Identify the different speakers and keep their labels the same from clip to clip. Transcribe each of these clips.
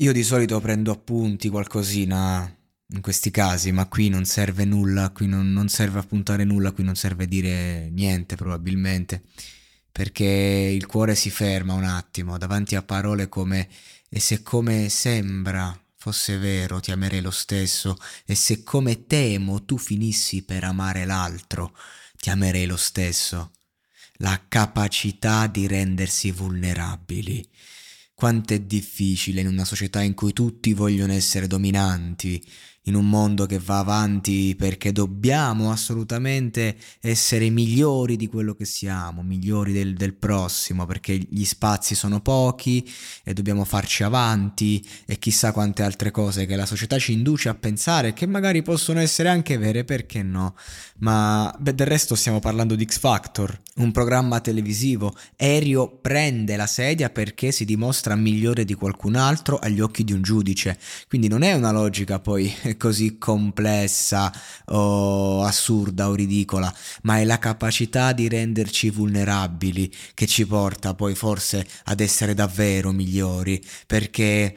Speaker 1: Io di solito prendo appunti, qualcosina in questi casi, ma qui non serve nulla, qui non, non serve appuntare nulla, qui non serve dire niente probabilmente, perché il cuore si ferma un attimo davanti a parole come e se come sembra fosse vero ti amerei lo stesso, e se come temo tu finissi per amare l'altro, ti amerei lo stesso. La capacità di rendersi vulnerabili quanto è difficile in una società in cui tutti vogliono essere dominanti, in un mondo che va avanti perché dobbiamo assolutamente essere migliori di quello che siamo, migliori del, del, prossimo, perché gli spazi sono pochi e dobbiamo farci avanti e chissà quante altre cose che la società ci induce a pensare che magari possono essere anche vere, perché no? Ma beh, del resto stiamo parlando di X Factor, un programma televisivo. Aereo prende la sedia perché si dimostra migliore di qualcun altro agli occhi di un giudice, quindi non è una logica poi così complessa o assurda o ridicola, ma è la capacità di renderci vulnerabili che ci porta poi forse ad essere davvero migliori, perché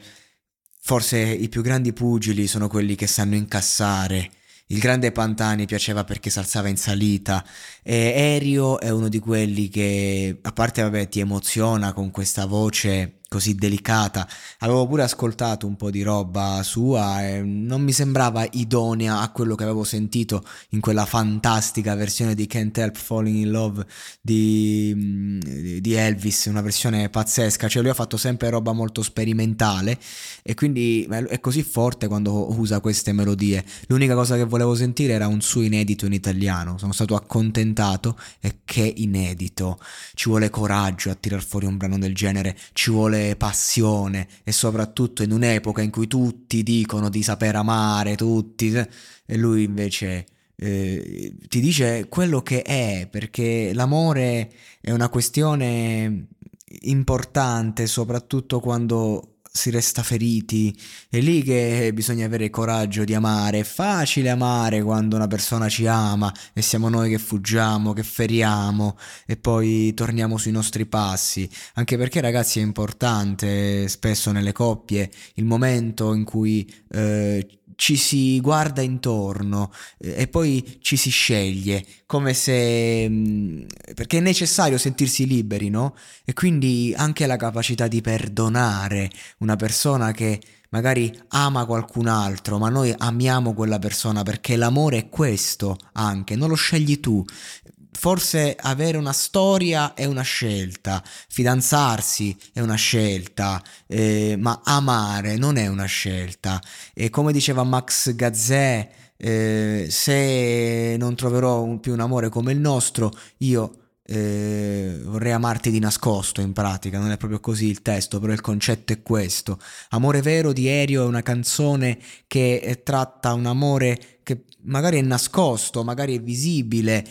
Speaker 1: forse i più grandi pugili sono quelli che sanno incassare. Il grande Pantani piaceva perché si alzava in salita e Erio è uno di quelli che, a parte vabbè, ti emoziona con questa voce così delicata. Avevo pure ascoltato un po' di roba sua e non mi sembrava idonea a quello che avevo sentito in quella fantastica versione di Can't Help Falling in Love di, di Elvis, una versione pazzesca. Cioè lui ha fatto sempre roba molto sperimentale e quindi è così forte quando usa queste melodie. L'unica cosa che volevo sentire era un suo inedito in italiano. Sono stato accontentato e che inedito. Ci vuole coraggio a tirar fuori un brano del genere, ci vuole passione e soprattutto in un'epoca in cui tutti dicono di saper amare, tutti, e lui invece eh, ti dice quello che è, perché l'amore è una questione importante, soprattutto quando si resta feriti, è lì che bisogna avere coraggio di amare, è facile amare quando una persona ci ama e siamo noi che fuggiamo, che feriamo e poi torniamo sui nostri passi, anche perché ragazzi è importante spesso nelle coppie il momento in cui eh, ci si guarda intorno eh, e poi ci si sceglie, come se... Mm, perché è necessario sentirsi liberi, no? E quindi anche la capacità di perdonare una persona che magari ama qualcun altro, ma noi amiamo quella persona perché l'amore è questo anche, non lo scegli tu forse avere una storia è una scelta, fidanzarsi è una scelta, eh, ma amare non è una scelta. E come diceva Max Gazzè, eh, se non troverò un, più un amore come il nostro, io eh, vorrei amarti di nascosto in pratica, non è proprio così il testo, però il concetto è questo. Amore vero di Erio è una canzone che eh, tratta un amore che magari è nascosto, magari è visibile,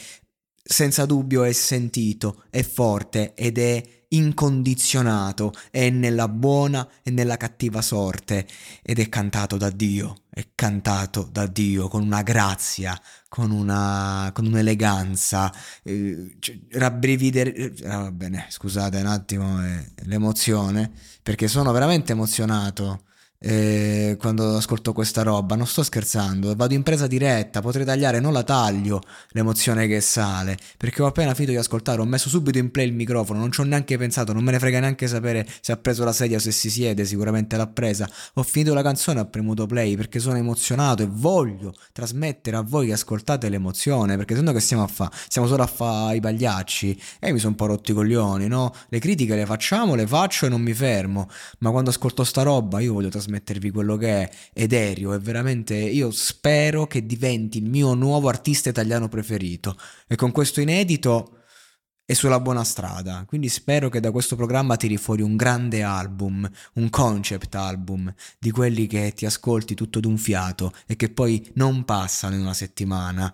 Speaker 1: senza dubbio è sentito, è forte ed è incondizionato, è nella buona e nella cattiva sorte ed è cantato da Dio è cantato da Dio con una grazia, con, una, con un'eleganza, eh, cioè, rabbrividere... Eh, va bene, scusate un attimo eh, l'emozione, perché sono veramente emozionato eh, quando ascolto questa roba, non sto scherzando, vado in presa diretta, potrei tagliare, non la taglio l'emozione che sale, perché ho appena finito di ascoltare, ho messo subito in play il microfono, non ci ho neanche pensato, non me ne frega neanche sapere se ha preso la sedia o se si siede, sicuramente l'ha presa, ho finito la canzone, ho premuto play perché sono emozionato e voglio trasmettere a voi che ascoltate l'emozione, perché se no che stiamo a fare? Siamo solo a fare i pagliacci e mi sono un po' rotti i coglioni, no? Le critiche le facciamo, le faccio e non mi fermo, ma quando ascolto sta roba io voglio trasmettere trasmettervi quello che è Ederio e veramente io spero che diventi il mio nuovo artista italiano preferito e con questo inedito è sulla buona strada, quindi spero che da questo programma tiri fuori un grande album, un concept album, di quelli che ti ascolti tutto d'un fiato e che poi non passano in una settimana,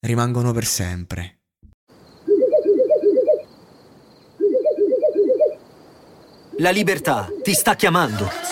Speaker 1: rimangono per sempre.
Speaker 2: La libertà ti sta chiamando.